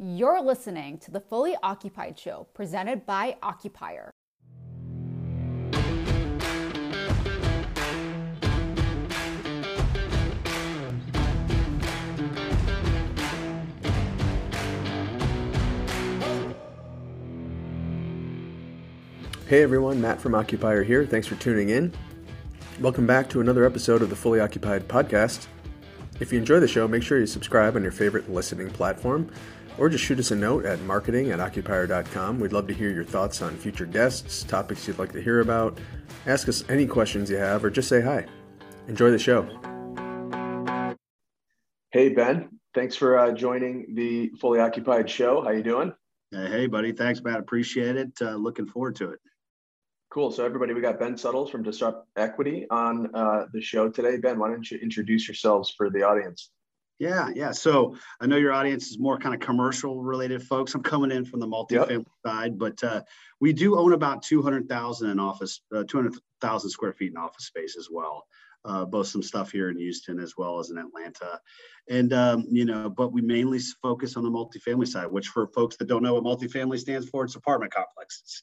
You're listening to the Fully Occupied Show presented by Occupier. Hey everyone, Matt from Occupier here. Thanks for tuning in. Welcome back to another episode of the Fully Occupied podcast. If you enjoy the show, make sure you subscribe on your favorite listening platform or just shoot us a note at marketing at occupier.com. We'd love to hear your thoughts on future guests, topics you'd like to hear about. Ask us any questions you have or just say hi. Enjoy the show. Hey Ben, thanks for uh, joining the Fully Occupied show. How you doing? Hey, buddy. Thanks, Matt. Appreciate it. Uh, looking forward to it. Cool. So, everybody, we got Ben Suttles from Disrupt Equity on uh, the show today. Ben, why don't you introduce yourselves for the audience? Yeah, yeah. So I know your audience is more kind of commercial related folks. I'm coming in from the multifamily yep. side, but uh, we do own about 200,000 in office, uh, 200,000 square feet in office space as well. Uh, both some stuff here in Houston as well as in Atlanta, and um, you know, but we mainly focus on the multifamily side. Which, for folks that don't know what multifamily stands for, it's apartment complexes.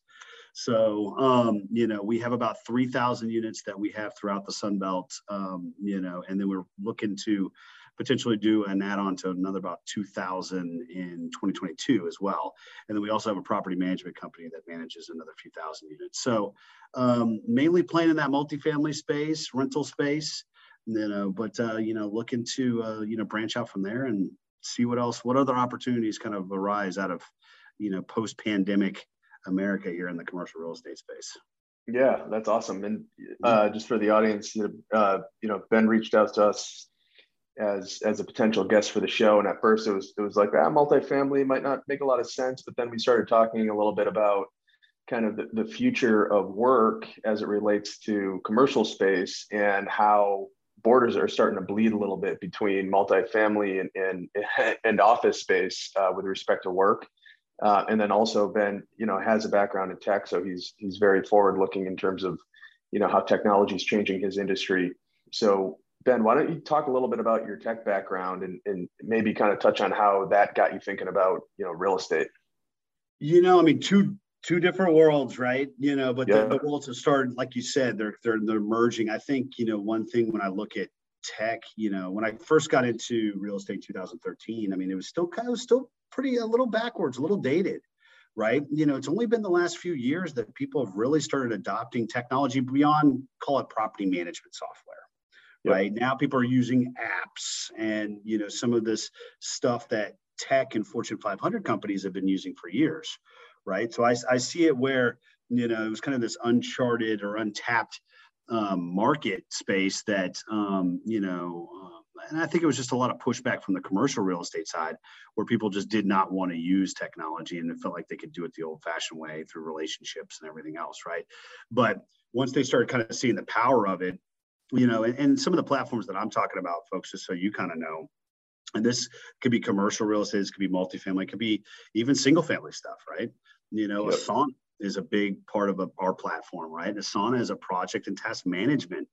So, um, you know, we have about 3,000 units that we have throughout the Sun Belt, um, you know, and then we're looking to potentially do an add-on to another about 2,000 in 2022 as well. And then we also have a property management company that manages another few thousand units. So um, mainly playing in that multifamily space, rental space, you know, but, uh, you know, looking to, uh, you know, branch out from there and see what else, what other opportunities kind of arise out of, you know, post-pandemic America here in the commercial real estate space. Yeah, that's awesome. And uh, just for the audience, uh, you know, Ben reached out to us as as a potential guest for the show, and at first it was it was like ah, multifamily might not make a lot of sense, but then we started talking a little bit about kind of the, the future of work as it relates to commercial space and how borders are starting to bleed a little bit between multifamily and and, and office space uh, with respect to work. Uh, and then also Ben, you know, has a background in tech, so he's he's very forward looking in terms of, you know, how technology is changing his industry. So Ben, why don't you talk a little bit about your tech background and, and maybe kind of touch on how that got you thinking about you know real estate? You know, I mean, two two different worlds, right? You know, but yeah. the worlds have started, like you said, they're they're they're merging. I think you know one thing when I look at tech, you know, when I first got into real estate in 2013, I mean, it was still kind of still pretty a little backwards, a little dated, right? You know, it's only been the last few years that people have really started adopting technology beyond call it property management software. Yep. Right now, people are using apps and you know some of this stuff that tech and Fortune 500 companies have been using for years, right? So I, I see it where you know it was kind of this uncharted or untapped um, market space that um, you know um, and i think it was just a lot of pushback from the commercial real estate side where people just did not want to use technology and it felt like they could do it the old fashioned way through relationships and everything else right but once they started kind of seeing the power of it you know and, and some of the platforms that i'm talking about folks just so you kind of know and this could be commercial real estate, this could be multifamily, it could be even single family stuff, right? You know, yep. Asana is a big part of a, our platform, right? Asana is a project and task management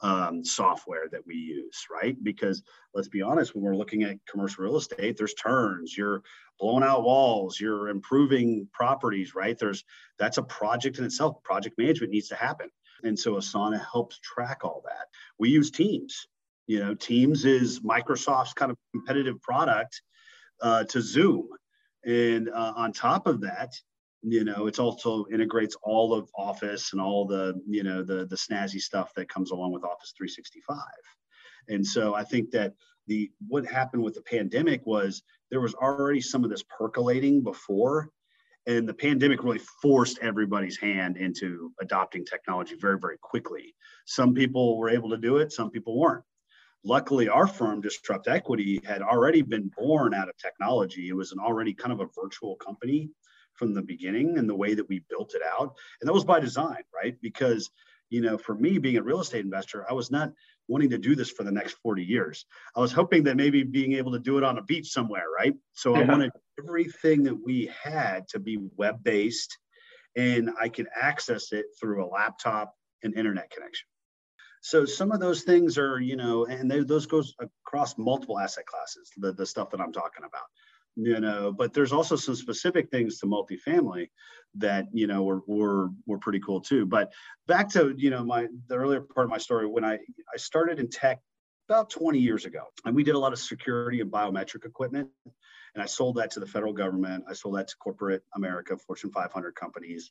um, software that we use, right? Because let's be honest, when we're looking at commercial real estate, there's turns, you're blowing out walls, you're improving properties, right? There's that's a project in itself. Project management needs to happen. And so Asana helps track all that. We use Teams. You know, Teams is Microsoft's kind of competitive product uh, to Zoom. And uh, on top of that, you know it's also integrates all of office and all the you know the the snazzy stuff that comes along with office 365 and so i think that the what happened with the pandemic was there was already some of this percolating before and the pandemic really forced everybody's hand into adopting technology very very quickly some people were able to do it some people weren't luckily our firm disrupt equity had already been born out of technology it was an already kind of a virtual company from the beginning and the way that we built it out. And that was by design, right? Because, you know, for me being a real estate investor, I was not wanting to do this for the next 40 years. I was hoping that maybe being able to do it on a beach somewhere, right? So yeah. I wanted everything that we had to be web based and I could access it through a laptop and internet connection. So some of those things are, you know, and those goes across multiple asset classes, the, the stuff that I'm talking about you know but there's also some specific things to multifamily that you know were, were were pretty cool too but back to you know my the earlier part of my story when i i started in tech about 20 years ago and we did a lot of security and biometric equipment and i sold that to the federal government i sold that to corporate america fortune 500 companies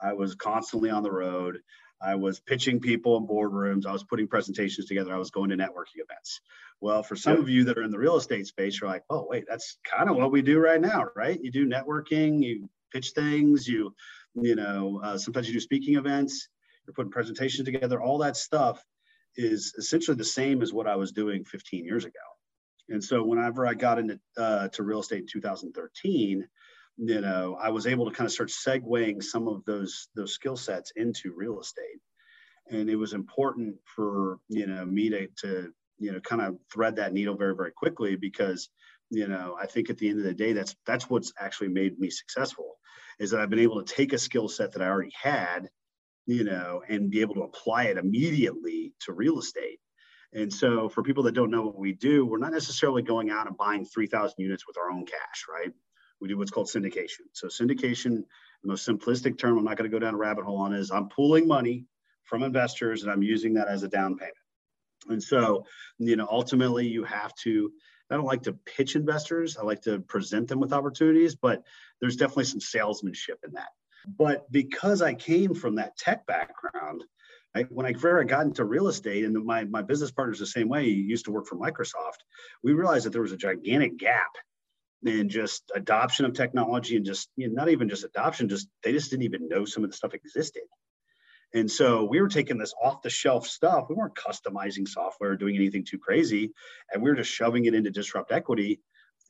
i was constantly on the road I was pitching people in boardrooms. I was putting presentations together. I was going to networking events. Well, for some of you that are in the real estate space, you're like, oh, wait, that's kind of what we do right now, right? You do networking, you pitch things, you, you know, uh, sometimes you do speaking events, you're putting presentations together. All that stuff is essentially the same as what I was doing 15 years ago. And so whenever I got into uh, to real estate in 2013, you know, I was able to kind of start segueing some of those those skill sets into real estate. And it was important for you know me to, to you know kind of thread that needle very very quickly because you know I think at the end of the day that's that's what's actually made me successful is that I've been able to take a skill set that I already had, you know, and be able to apply it immediately to real estate. And so for people that don't know what we do, we're not necessarily going out and buying 3,000 units with our own cash, right? we do what's called syndication. So syndication, the most simplistic term, I'm not going to go down a rabbit hole on is I'm pooling money from investors and I'm using that as a down payment. And so, you know, ultimately you have to, I don't like to pitch investors. I like to present them with opportunities, but there's definitely some salesmanship in that. But because I came from that tech background, I, when I got into real estate, and my, my business partners the same way, he used to work for Microsoft, we realized that there was a gigantic gap in just adoption of technology and just you know, not even just adoption, just they just didn't even know some of the stuff existed. And so we were taking this off the shelf stuff. We weren't customizing software, or doing anything too crazy, and we were just shoving it into disrupt equity.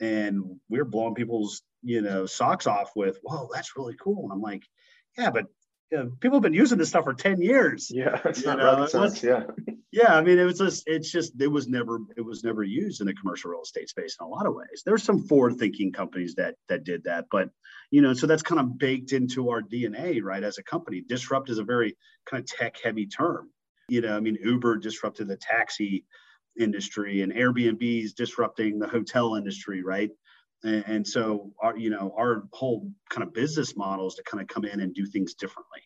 And we are blowing people's, you know, socks off with, "Whoa, that's really cool." And I'm like, "Yeah, but you know, people have been using this stuff for 10 years. Yeah, it's not know, rocket science. Yeah. Yeah. I mean, it was just, it's just, it was never, it was never used in the commercial real estate space in a lot of ways. There's some forward thinking companies that, that did that, but, you know, so that's kind of baked into our DNA, right? As a company, disrupt is a very kind of tech heavy term. You know, I mean, Uber disrupted the taxi industry and Airbnb is disrupting the hotel industry, right? And, and so our, you know, our whole kind of business model is to kind of come in and do things differently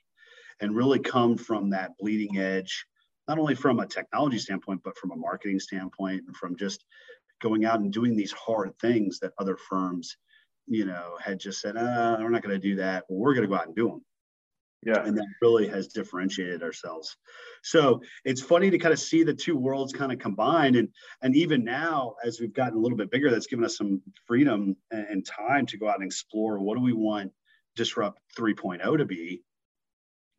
and really come from that bleeding edge, not only from a technology standpoint, but from a marketing standpoint and from just going out and doing these hard things that other firms, you know, had just said, uh, we're not going to do that. Well, we're going to go out and do them. Yeah. And that really has differentiated ourselves. So it's funny to kind of see the two worlds kind of combined. And and even now, as we've gotten a little bit bigger, that's given us some freedom and, time to go out and explore what do we want Disrupt 3.0 to be.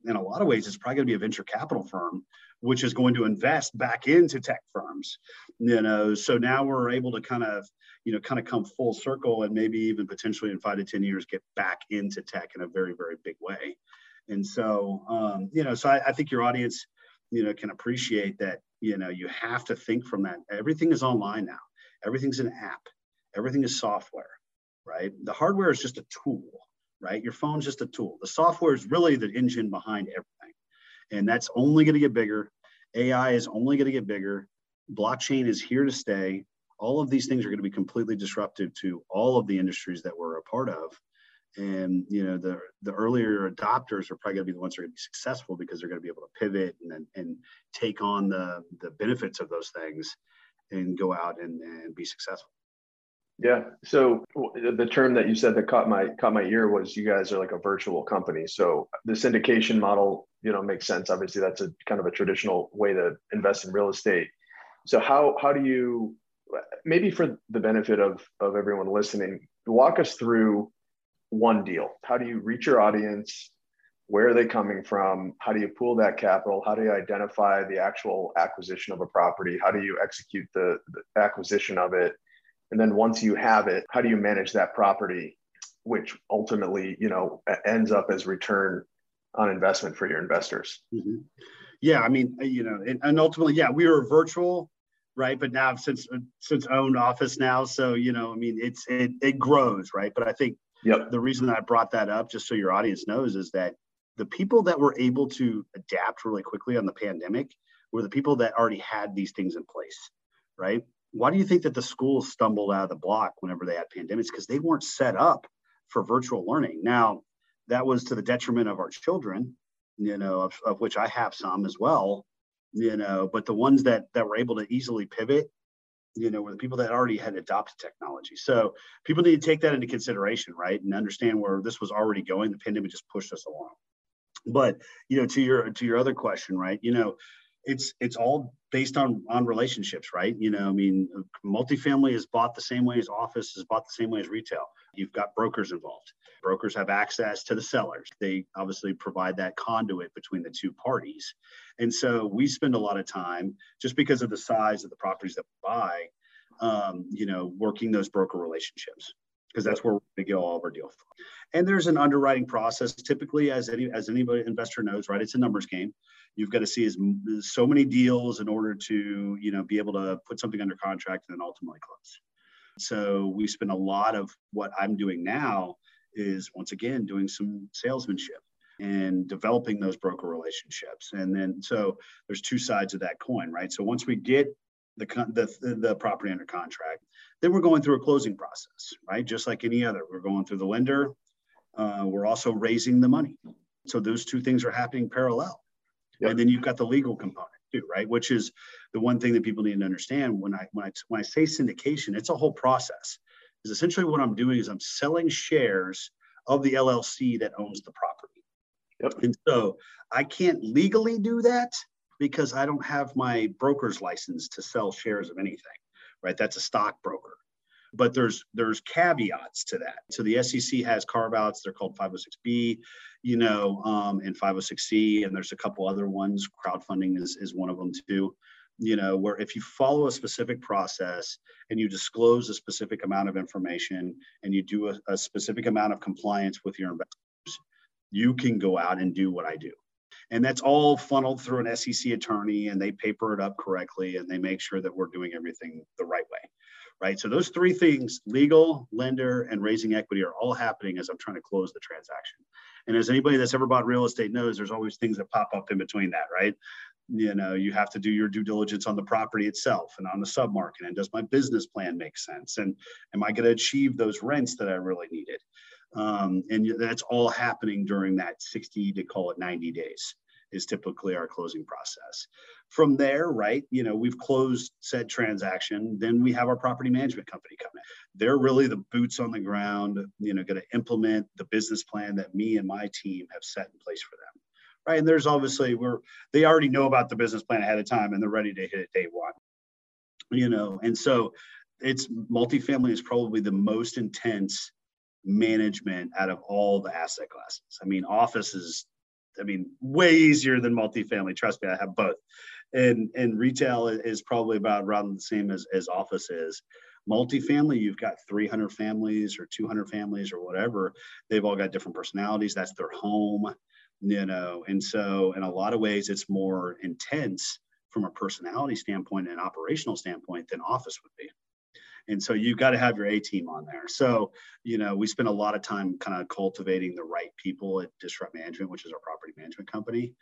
In a lot of ways, it's probably going to be a venture capital firm, which is going to invest back into tech firms. You know, so now we're able to kind of, you know, kind of come full circle and maybe even potentially in five to 10 years get back into tech in a very, very big way. And so, um, you know, so I, I think your audience, you know, can appreciate that, you know, you have to think from that. Everything is online now. Everything's an app. Everything is software, right? The hardware is just a tool, right? Your phone's just a tool. The software is really the engine behind everything. And that's only going to get bigger. AI is only going to get bigger. Blockchain is here to stay. All of these things are going to be completely disruptive to all of the industries that we're a part of and you know the the earlier adopters are probably going to be the ones that are going to be successful because they're going to be able to pivot and and take on the the benefits of those things and go out and, and be successful. Yeah. So the term that you said that caught my caught my ear was you guys are like a virtual company. So the syndication model you know makes sense. Obviously that's a kind of a traditional way to invest in real estate. So how how do you maybe for the benefit of of everyone listening walk us through one deal? How do you reach your audience? Where are they coming from? How do you pool that capital? How do you identify the actual acquisition of a property? How do you execute the, the acquisition of it? And then once you have it, how do you manage that property, which ultimately, you know, ends up as return on investment for your investors? Mm-hmm. Yeah, I mean, you know, and, and ultimately, yeah, we were virtual right but now since since owned office now so you know i mean it's it, it grows right but i think Yep. The reason that I brought that up, just so your audience knows, is that the people that were able to adapt really quickly on the pandemic were the people that already had these things in place, right? why do you think that the schools stumbled out of the block whenever they had pandemics? Because they weren't set up for virtual learning. Now, that was to the detriment of our children, you know, of, of which I have some as well, you know, but the ones that that were able to easily pivot, you know, were the people that already had adopted technology. So people need to take that into consideration, right? And understand where this was already going. The pandemic just pushed us along. But you know, to your to your other question, right? You know, it's it's all based on on relationships, right? You know, I mean, multifamily is bought the same way as office is bought the same way as retail. You've got brokers involved. Brokers have access to the sellers. They obviously provide that conduit between the two parties. And so we spend a lot of time just because of the size of the properties that we buy, um, you know, working those broker relationships because that's where to get all of our deals. And there's an underwriting process. Typically, as any as anybody investor knows, right? It's a numbers game. You've got to see as so many deals in order to you know be able to put something under contract and then ultimately close. So we spend a lot of what I'm doing now is once again doing some salesmanship and developing those broker relationships. And then so there's two sides of that coin, right? So once we get the the, the property under contract, then we're going through a closing process, right? Just like any other, we're going through the lender. Uh, we're also raising the money. So those two things are happening parallel. Yep. And then you've got the legal component too, right? Which is the one thing that people need to understand when I when I when I say syndication, it's a whole process. Is essentially what I'm doing is I'm selling shares of the LLC that owns the property. Yep. And so I can't legally do that because I don't have my broker's license to sell shares of anything right? That's a stockbroker. But there's there's caveats to that. So the SEC has carve outs. They're called 506B, you know, um, and 506C, and there's a couple other ones. Crowdfunding is is one of them too. You know, where if you follow a specific process and you disclose a specific amount of information and you do a, a specific amount of compliance with your investors, you can go out and do what I do and that's all funneled through an SEC attorney and they paper it up correctly and they make sure that we're doing everything the right way. Right. So those three things, legal, lender, and raising equity are all happening as I'm trying to close the transaction. And as anybody that's ever bought real estate knows, there's always things that pop up in between that, right? You know, you have to do your due diligence on the property itself and on the submarket. And does my business plan make sense? And am I going to achieve those rents that I really needed? Um, and that's all happening during that 60 to call it 90 days is typically our closing process. From there, right, you know, we've closed said transaction, then we have our property management company come in. They're really the boots on the ground, you know, going to implement the business plan that me and my team have set in place for them. Right. And there's obviously we're they already know about the business plan ahead of time and they're ready to hit it day one. You know, and so it's multifamily is probably the most intense management out of all the asset classes. I mean, office is, I mean, way easier than multifamily. Trust me, I have both. And and retail is probably about around the same as, as office is. Multifamily, you've got 300 families or 200 families or whatever. They've all got different personalities. That's their home, you know. And so, in a lot of ways, it's more intense from a personality standpoint and operational standpoint than office would be. And so you've got to have your A team on there. So, you know, we spend a lot of time kind of cultivating the right people at Disrupt Management, which is our property management company.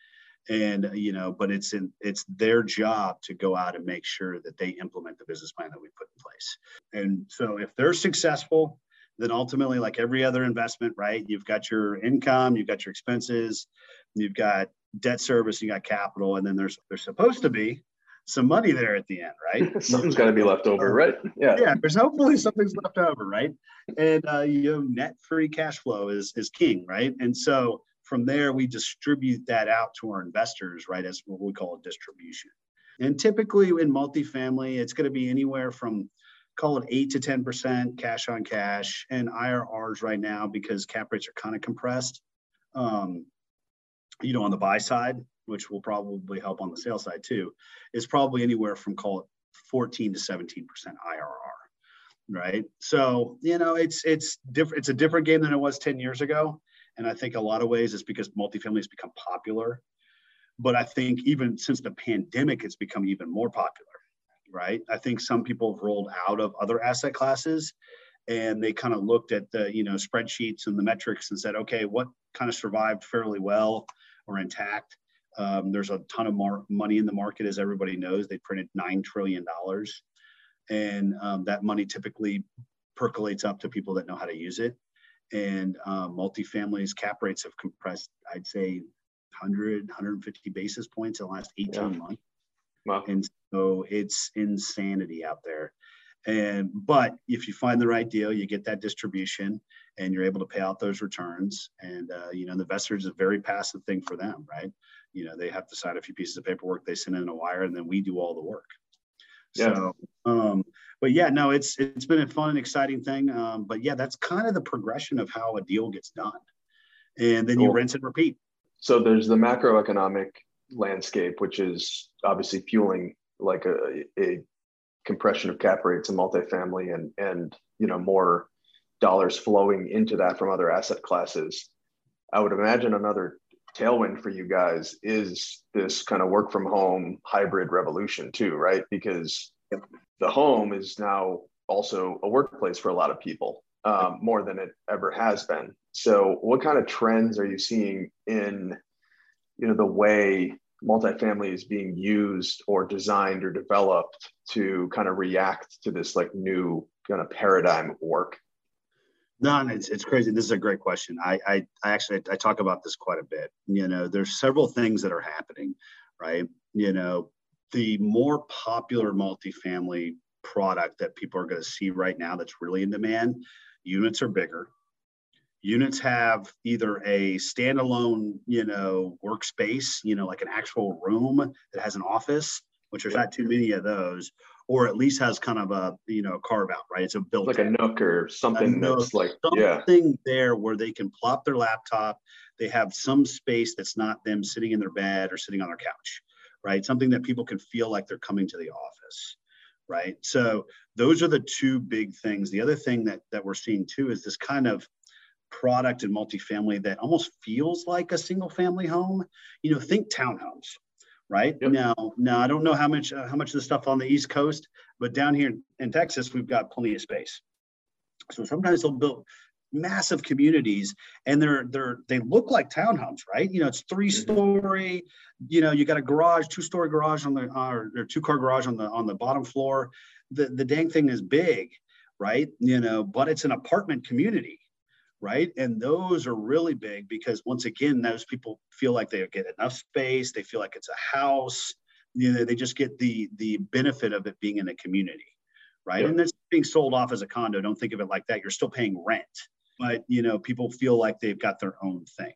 And, you know, but it's in it's their job to go out and make sure that they implement the business plan that we put in place. And so if they're successful, then ultimately, like every other investment, right? You've got your income, you've got your expenses, you've got debt service, you got capital, and then there's there's supposed to be some money there at the end, right? Something's got to be left over, right? Yeah. Yeah. There's hopefully something's left over, right? And uh, you know, net free cash flow is is king, right? And so from there, we distribute that out to our investors, right, as what we call a distribution. And typically in multifamily, it's going to be anywhere from call it eight to ten percent cash on cash, and IRRs right now because cap rates are kind of compressed. Um, you know, on the buy side, which will probably help on the sales side too, is probably anywhere from call it 14 to 17 percent IRR, right? So you know it's it's different. It's a different game than it was 10 years ago, and I think a lot of ways it's because multifamily has become popular. But I think even since the pandemic, it's become even more popular, right? I think some people have rolled out of other asset classes and they kind of looked at the you know spreadsheets and the metrics and said okay what kind of survived fairly well or intact um, there's a ton of mar- money in the market, as everybody knows. They printed $9 trillion. and um, that money typically percolates up to people that know how to use it. And um, multifamilies cap rates have compressed, I'd say, 100, 150 basis points in the last 18 yeah. months. Wow. And so it's insanity out there. And but if you find the right deal, you get that distribution, and you're able to pay out those returns. And uh, you know, the investor is a very passive thing for them, right? You know, they have to sign a few pieces of paperwork, they send in a wire, and then we do all the work. Yeah. So, um, but yeah, no, it's it's been a fun and exciting thing. Um, but yeah, that's kind of the progression of how a deal gets done, and then cool. you rinse and repeat. So there's the macroeconomic landscape, which is obviously fueling like a, a compression of cap rates in multifamily and and you know more dollars flowing into that from other asset classes. I would imagine another tailwind for you guys is this kind of work from home hybrid revolution too, right? Because the home is now also a workplace for a lot of people um, more than it ever has been. So, what kind of trends are you seeing in, you know, the way multifamily is being used or designed or developed to kind of react to this like new kind of paradigm of work? No, it's, it's crazy. This is a great question. I, I, I actually, I talk about this quite a bit. You know, there's several things that are happening, right? You know, the more popular multifamily product that people are going to see right now that's really in demand, units are bigger. Units have either a standalone, you know, workspace, you know, like an actual room that has an office, which there's not too many of those, or at least has kind of a you know carve out, right? It's a built like a nook or something nook, that's like something yeah. there where they can plop their laptop. They have some space that's not them sitting in their bed or sitting on their couch, right? Something that people can feel like they're coming to the office, right? So those are the two big things. The other thing that that we're seeing too is this kind of product in multifamily that almost feels like a single family home. You know, think townhomes, right? Yep. Now, now I don't know how much uh, how much of the stuff on the East Coast, but down here in Texas, we've got plenty of space. So sometimes they'll build massive communities and they're they're they look like townhomes right you know it's three mm-hmm. story you know you got a garage two story garage on the or, or two car garage on the on the bottom floor the the dang thing is big right you know but it's an apartment community right? And those are really big because once again, those people feel like they get enough space, they feel like it's a house, you know, they just get the the benefit of it being in a community, right? Yeah. And that's being sold off as a condo. Don't think of it like that. You're still paying rent, but you know, people feel like they've got their own thing.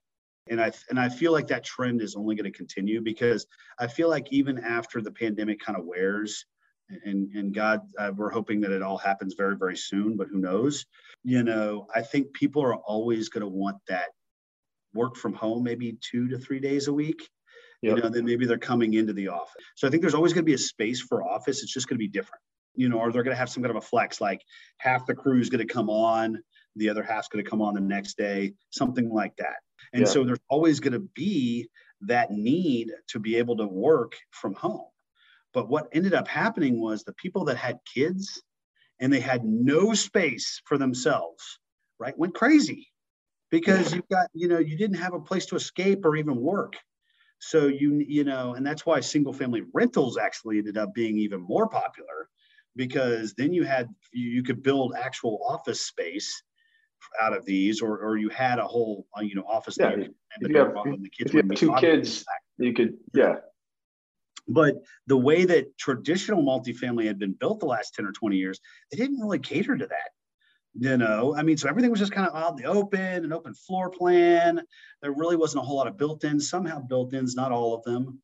And I and I feel like that trend is only going to continue because I feel like even after the pandemic kind of wears, and and God, uh, we're hoping that it all happens very very soon, but who knows? You know, I think people are always going to want that work from home, maybe two to three days a week. Yep. You know, then maybe they're coming into the office. So I think there's always going to be a space for office. It's just going to be different. You know, or they're going to have some kind of a flex, like half the crew is going to come on, the other half's going to come on the next day, something like that. And yeah. so there's always going to be that need to be able to work from home but what ended up happening was the people that had kids and they had no space for themselves, right, went crazy because you've got, you know, you didn't have a place to escape or even work. So you, you know, and that's why single family rentals actually ended up being even more popular because then you had, you could build actual office space out of these, or, or you had a whole, uh, you know, office. Yeah, if you have, if you have two kids, you could, yeah, but the way that traditional multifamily had been built the last 10 or 20 years, they didn't really cater to that. You know, I mean, so everything was just kind of out in the open, an open floor plan. There really wasn't a whole lot of built-ins. Some have built-ins, not all of them.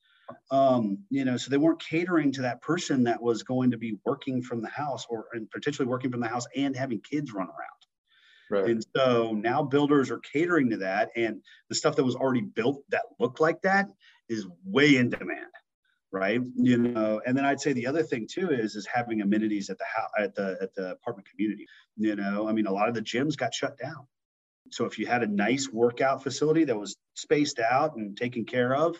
Um, you know, so they weren't catering to that person that was going to be working from the house or and potentially working from the house and having kids run around. Right. And so now builders are catering to that, and the stuff that was already built that looked like that is way in demand right? You know and then i'd say the other thing too is is having amenities at the house at the at the apartment community you know? I mean a lot of the gyms got shut down. So if you had a nice workout facility that was spaced out and taken care of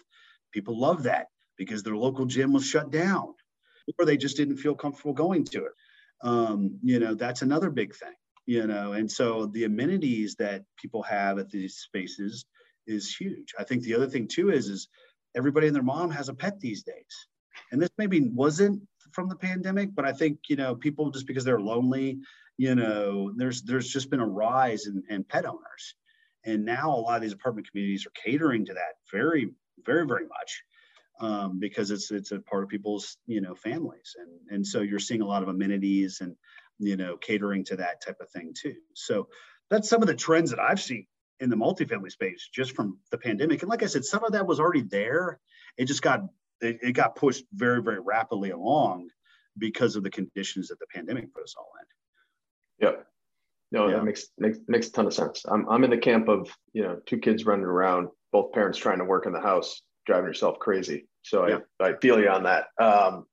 people love that because their local gym was shut down or they just didn't feel comfortable going to it. Um, you know that's another big thing you know? And so the amenities that people have at these spaces is huge. I think the other thing too is is everybody and their mom has a pet these days. And this maybe wasn't from the pandemic, but I think you know people just because they're lonely, you know, there's there's just been a rise in, in pet owners, and now a lot of these apartment communities are catering to that very very very much um, because it's it's a part of people's you know families, and and so you're seeing a lot of amenities and you know catering to that type of thing too. So that's some of the trends that I've seen in the multifamily space just from the pandemic. And like I said, some of that was already there. It just got it, it got pushed very, very rapidly along because of the conditions that the pandemic put us all in. Yep. No, yeah. that makes, makes makes a ton of sense. I'm I'm in the camp of, you know, two kids running around, both parents trying to work in the house, driving yourself crazy. So yeah. I, I feel you on that. Um,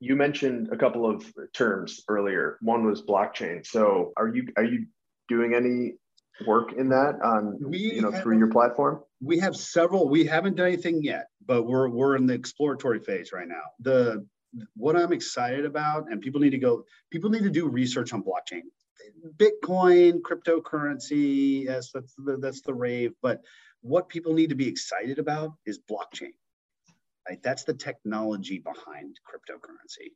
you mentioned a couple of terms earlier. One was blockchain. So are you are you doing any work in that on we you know have, through your platform? We have several. We haven't done anything yet, but we're we're in the exploratory phase right now. The what I'm excited about, and people need to go. People need to do research on blockchain, Bitcoin, cryptocurrency. Yes, that's the, that's the rave. But what people need to be excited about is blockchain. Right, that's the technology behind cryptocurrency,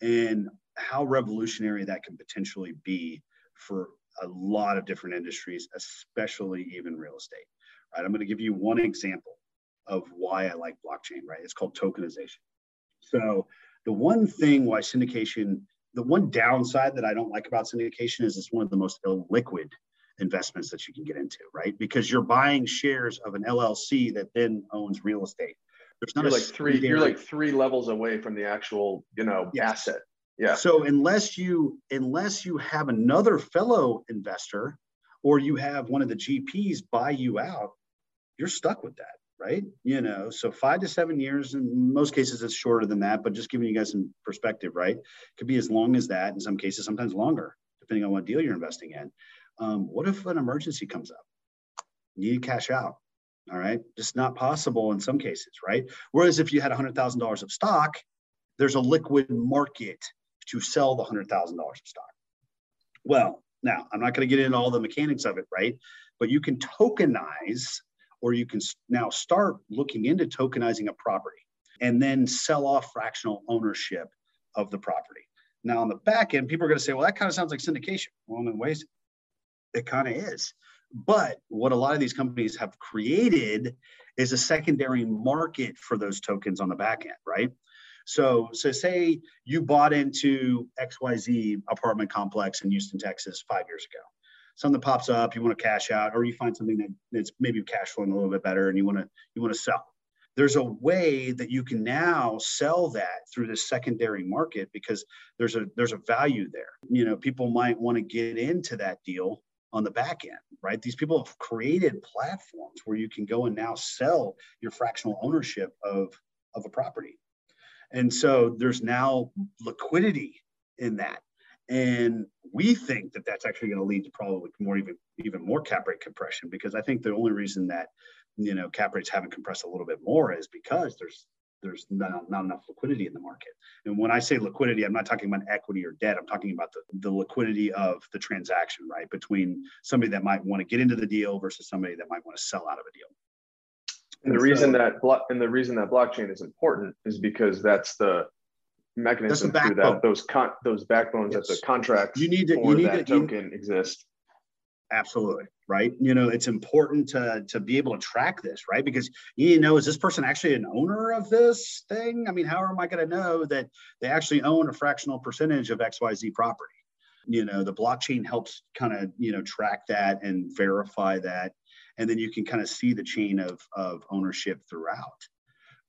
and how revolutionary that can potentially be for a lot of different industries, especially even real estate. Right. I'm going to give you one example of why I like blockchain, right? It's called tokenization. So the one thing why syndication, the one downside that I don't like about syndication is it's one of the most illiquid investments that you can get into, right? Because you're buying shares of an LLC that then owns real estate. There's not you're like three. You're like three levels away from the actual, you know, yes. asset. Yeah. So unless you unless you have another fellow investor or you have one of the GPs buy you out, you're stuck with that, right? You know, so five to seven years. In most cases, it's shorter than that, but just giving you guys some perspective, right? Could be as long as that. In some cases, sometimes longer, depending on what deal you're investing in. Um, what if an emergency comes up? Need cash out. All right, just not possible in some cases, right? Whereas if you had $100,000 of stock, there's a liquid market to sell the $100,000 of stock. Well, now I'm not going to get into all the mechanics of it, right? But you can tokenize or you can now start looking into tokenizing a property and then sell off fractional ownership of the property. Now, on the back end, people are going to say, well, that kind of sounds like syndication. Well, in ways, it kind of is. But what a lot of these companies have created is a secondary market for those tokens on the back end, right? So, so say you bought into XYZ apartment complex in Houston, Texas, five years ago. Something pops up, you want to cash out, or you find something that, that's maybe cash flowing a little bit better, and you want to you want to sell. There's a way that you can now sell that through the secondary market because there's a there's a value there. You know, people might want to get into that deal on the back end, right? These people have created platforms where you can go and now sell your fractional ownership of, of a property. And so there's now liquidity in that. And we think that that's actually going to lead to probably more even even more cap rate compression because I think the only reason that you know cap rates haven't compressed a little bit more is because there's there's not, not enough liquidity in the market. And when I say liquidity, I'm not talking about equity or debt. I'm talking about the, the liquidity of the transaction, right? Between somebody that might want to get into the deal versus somebody that might want to sell out of a deal. And the reason that block and the reason that blockchain is important is because that's the mechanism that's the through that those con- those backbones yes. that the contracts you need to you need that to, token you, exist. Absolutely right. You know it's important to to be able to track this right because you know is this person actually an owner of this thing? I mean, how am I going to know that they actually own a fractional percentage of X Y Z property? You know, the blockchain helps kind of you know track that and verify that and then you can kind of see the chain of, of ownership throughout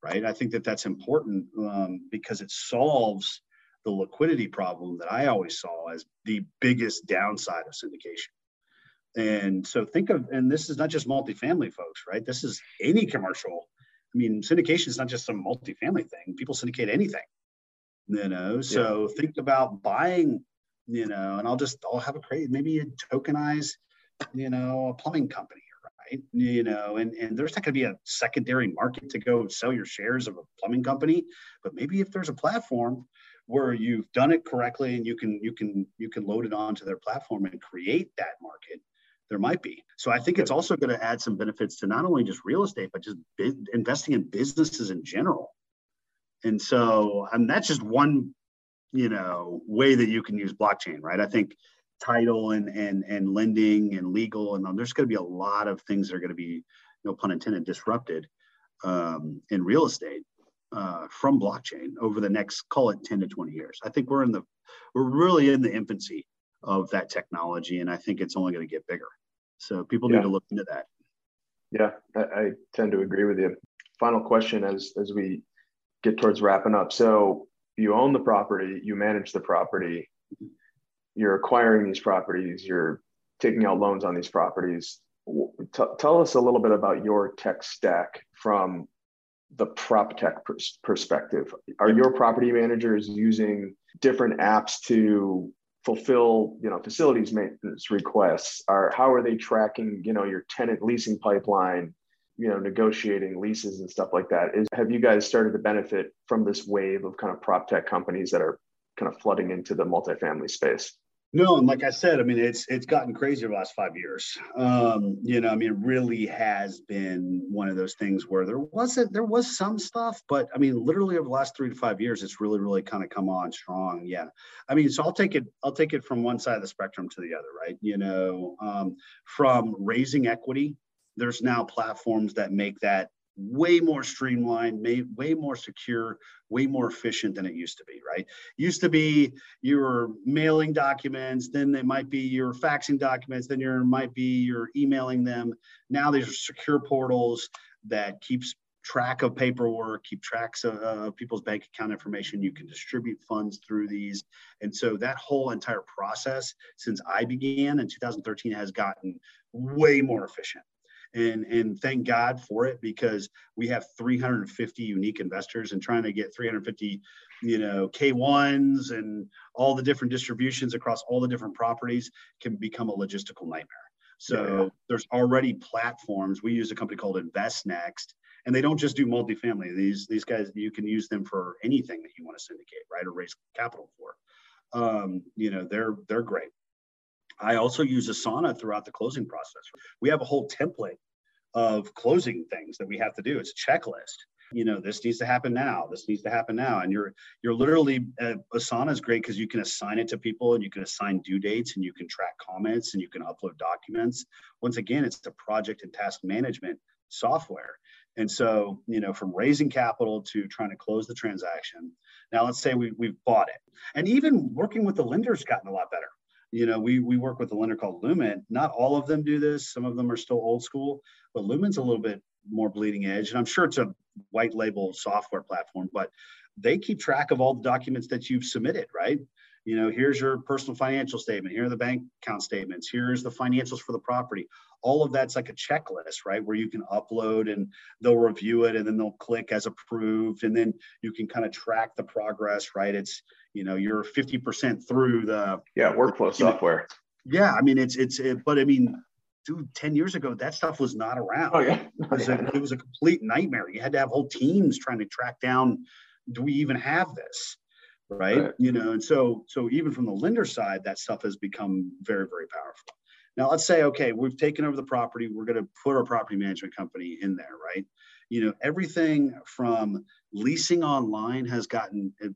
right? I think that that's important um, because it solves the liquidity problem that i always saw as the biggest downside of syndication. And so think of and this is not just multifamily folks right? This is any commercial. I mean syndication is not just some multifamily thing. People syndicate anything you know? So yeah. think about buying you know and i'll just i'll have a crazy maybe a tokenize you know a plumbing company right? You know, and, and there's not going to be a secondary market to go sell your shares of a plumbing company, but maybe if there's a platform where you've done it correctly and you can you can you can load it onto their platform and create that market, there might be. So I think it's also going to add some benefits to not only just real estate, but just investing in businesses in general. And so, and that's just one, you know, way that you can use blockchain, right? I think title and and and lending and legal and there's going to be a lot of things that are going to be, no pun intended, disrupted um, in real estate uh, from blockchain over the next call it 10 to 20 years. I think we're in the we're really in the infancy of that technology, and I think it's only going to get bigger. So people yeah. need to look into that. Yeah, I, I tend to agree with you. Final question as as we get towards wrapping up. So you own the property, you manage the property, you're acquiring these properties, you're taking out loans on these properties. T- tell us a little bit about your tech stack from the prop tech pers- perspective. Are your property managers using different apps to fulfill you know facilities maintenance requests are how are they tracking you know your tenant leasing pipeline you know negotiating leases and stuff like that is have you guys started to benefit from this wave of kind of prop tech companies that are kind of flooding into the multifamily space no, and like I said, I mean, it's it's gotten crazy the last five years. Um, you know, I mean, it really has been one of those things where there wasn't there was some stuff, but I mean, literally over the last three to five years, it's really really kind of come on strong. Yeah, I mean, so I'll take it I'll take it from one side of the spectrum to the other, right? You know, um, from raising equity, there's now platforms that make that way more streamlined, way more secure, way more efficient than it used to be, right? Used to be you were mailing documents, then it might be you're faxing documents, then you might be you're emailing them. Now these are secure portals that keeps track of paperwork, keep tracks of uh, people's bank account information. You can distribute funds through these. And so that whole entire process since I began in 2013 has gotten way more efficient and and thank God for it because we have 350 unique investors and trying to get 350 you know K1s and all the different distributions across all the different properties can become a logistical nightmare. So yeah. there's already platforms. We use a company called InvestNext, and they don't just do multifamily. These these guys you can use them for anything that you want to syndicate, right, or raise capital for. Um, you know, they're they're great. I also use Asana throughout the closing process. We have a whole template of closing things that we have to do. It's a checklist. You know, this needs to happen now. This needs to happen now. And you're you're literally uh, Asana is great because you can assign it to people and you can assign due dates and you can track comments and you can upload documents. Once again, it's the project and task management software. And so, you know, from raising capital to trying to close the transaction. Now, let's say we, we've bought it. And even working with the lender's gotten a lot better you know, we we work with a lender called Lument. Not all of them do this. Some of them are still old school, but Lument's a little bit more bleeding edge. And I'm sure it's a white label software platform, but they keep track of all the documents that you've submitted, right? You know, here's your personal financial statement. Here are the bank account statements. Here's the financials for the property. All of that's like a checklist, right? Where you can upload and they'll review it and then they'll click as approved. And then you can kind of track the progress, right? It's, you know, you're 50% through the yeah workflow software. Yeah, I mean it's it's it, but I mean dude, 10 years ago, that stuff was not around. Oh, yeah. it, was a, it was a complete nightmare. You had to have whole teams trying to track down, do we even have this? Right? right. You know, and so so even from the lender side, that stuff has become very, very powerful. Now let's say, okay, we've taken over the property, we're going to put our property management company in there, right? You know, everything from leasing online has gotten uh,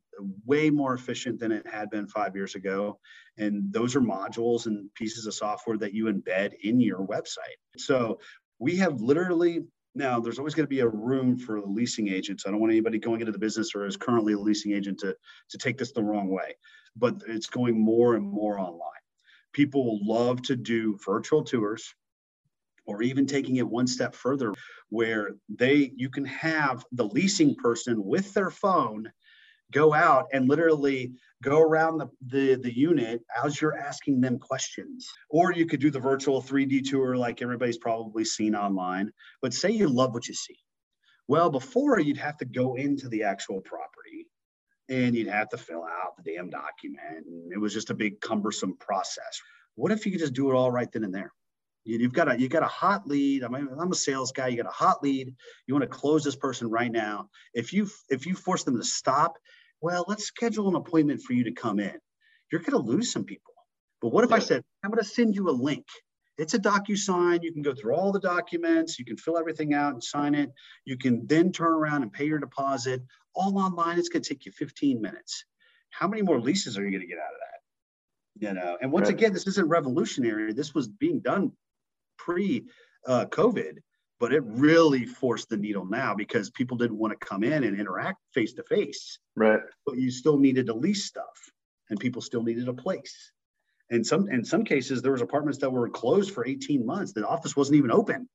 way more efficient than it had been five years ago. And those are modules and pieces of software that you embed in your website. So we have literally now there's always going to be a room for leasing agents. I don't want anybody going into the business or is currently a leasing agent to, to take this the wrong way, but it's going more and more online. People love to do virtual tours or even taking it one step further where they you can have the leasing person with their phone go out and literally go around the, the, the unit as you're asking them questions. Or you could do the virtual 3D tour like everybody's probably seen online. But say you love what you see. Well, before you'd have to go into the actual property and you'd have to fill out the damn document. It was just a big cumbersome process. What if you could just do it all right then and there? You've got a you got a hot lead. I'm, I'm a sales guy. You got a hot lead. You want to close this person right now. If you if you force them to stop, well, let's schedule an appointment for you to come in. You're going to lose some people. But what if. I said I'm going to send you a link, It's a DocuSign. You can go through all the documents. You can fill everything out and sign it. You can then turn around and pay your deposit all online. It's going to take you 15 minutes. How many more leases are you going to get out of that? You know, and once right. again, this isn't revolutionary. This was being done pre uh, COVID, but it really forced the needle now because people didn't want to come in and interact face to face. Right. But you still needed to lease stuff, and people still needed a place And some in some cases there was apartments that were closed for 18 months the office wasn't even open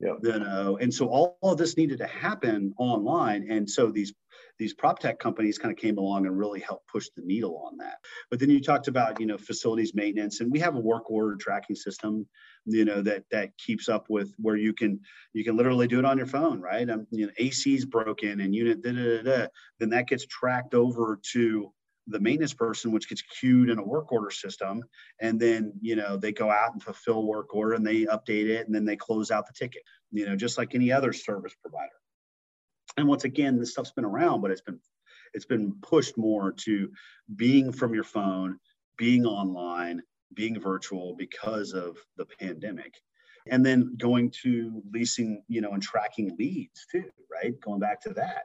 yeah you know and so all, all of this needed to happen online and so these these prop tech companies kind of came along and really helped push the needle on that but then you talked about you know facilities maintenance and we have a work order tracking system you know that that keeps up with where you can you can literally do it on your phone right um, you know ac's broken and unit da, da, da, da, then that gets tracked over to the maintenance person, which gets queued in a work order system. And then, you know, they go out and fulfill work order and they update it and then they close out the ticket, you know, just like any other service provider. And once again, this stuff's been around, but it's been it's been pushed more to being from your phone, being online, being virtual because of the pandemic. And then going to leasing, you know, and tracking leads too, right? Going back to that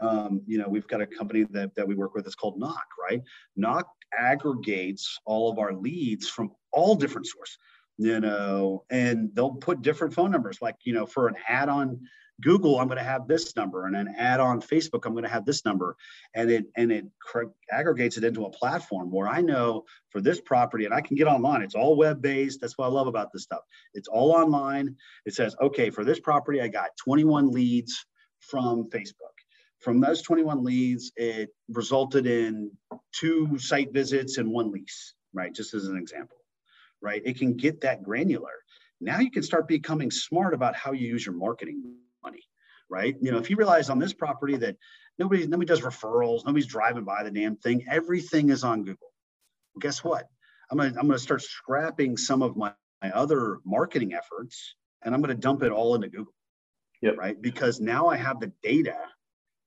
um, you know, we've got a company that, that we work with. It's called Knock, right? Knock aggregates all of our leads from all different sources, you know, and they'll put different phone numbers. Like, you know, for an ad on Google, I'm going to have this number, and then add on Facebook, I'm going to have this number, and it and it aggregates it into a platform where I know for this property, and I can get online. It's all web based. That's what I love about this stuff. It's all online. It says, okay, for this property, I got 21 leads from Facebook from those 21 leads, it resulted in two site visits and one lease, right? Just as an example, right? It can get that granular. Now you can start becoming smart about how you use your marketing right? You know, if you realize on this property that nobody nobody does referrals, nobody's driving by the damn thing, everything is on Google. Well, guess what? I'm gonna I'm gonna start scrapping some of my, my other marketing efforts and I'm gonna dump it all into Google. Yep. Right. Because now I have the data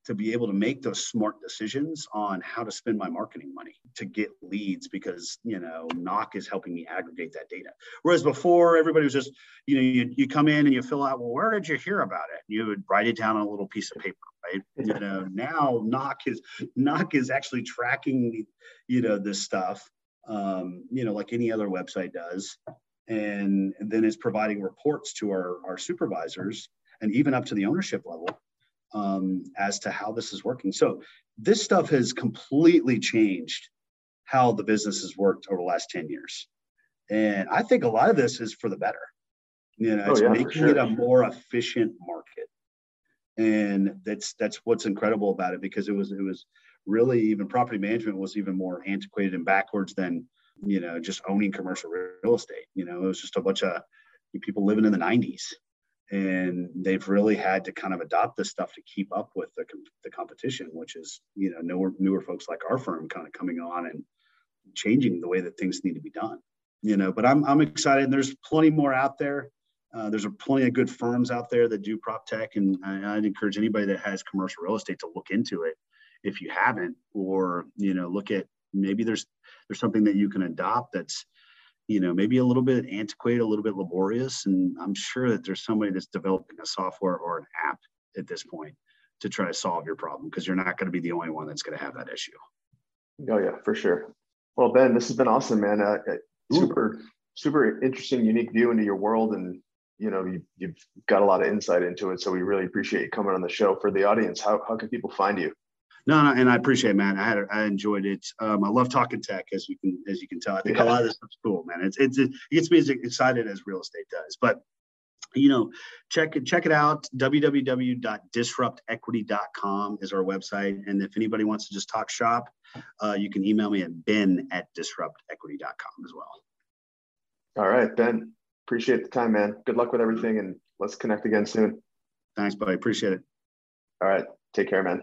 to be able to make those smart decisions on how to spend my marketing money to get leads because you know knock is helping me aggregate that data. Whereas before everybody was just you know you, you come in and you fill out well where did you hear about it? You would write it down on a little piece of paper right? You know now knock is knock is actually tracking you know this stuff um, you know like any other website does. And, and then is providing reports to our, our supervisors and even up to the ownership level um, as to how this is working. So this stuff has completely changed how the business has worked over the last 10 years. And I think a lot of this is for the better. You know, oh, it's yeah, making sure. it a more efficient market. And that's that's what's incredible about it because it was it was really even property management was even more antiquated and backwards than you know just owning commercial real estate. You know, it was just a bunch of people living in the 90s and they've really had to kind of adopt this stuff to keep up with the, the competition which is you know newer newer folks like our firm kind of coming on and changing the way that things need to be done you know but i'm, I'm excited. And there's plenty more out there. Uh, there's a plenty of good firms out there that do prop tech and I, i'd encourage anybody that has commercial real estate to look into it if you haven't or you know look at maybe there's there's something that you can adopt that's you know, maybe a little bit antiquated, a little bit laborious. And I'm sure that there's somebody that's developing a software or an app at this point to try to solve your problem because you're not going to be the only one that's going to have that issue. Oh yeah, for sure. Well, Ben, this has been awesome, man. Uh, uh super, super interesting, unique view into your world, and you know, you, you've got a lot of insight into it. So we really appreciate you coming on the show. For the audience, how how can people find you? No, no, and I appreciate it, man. I had I enjoyed it. Um, I love talking tech, as you can as you can tell. I think yeah. a lot of this stuff's cool, man. It's, it's it gets me as excited as real estate does. But you know, check it check it out. www.disruptequity.com is our website, and if anybody wants to just talk shop, uh, you can email me at ben at disruptequity.com as well. All right, Ben. Appreciate the time, man. Good luck with everything, and let's connect again soon. Thanks, buddy. Appreciate it. All right. Take care, man.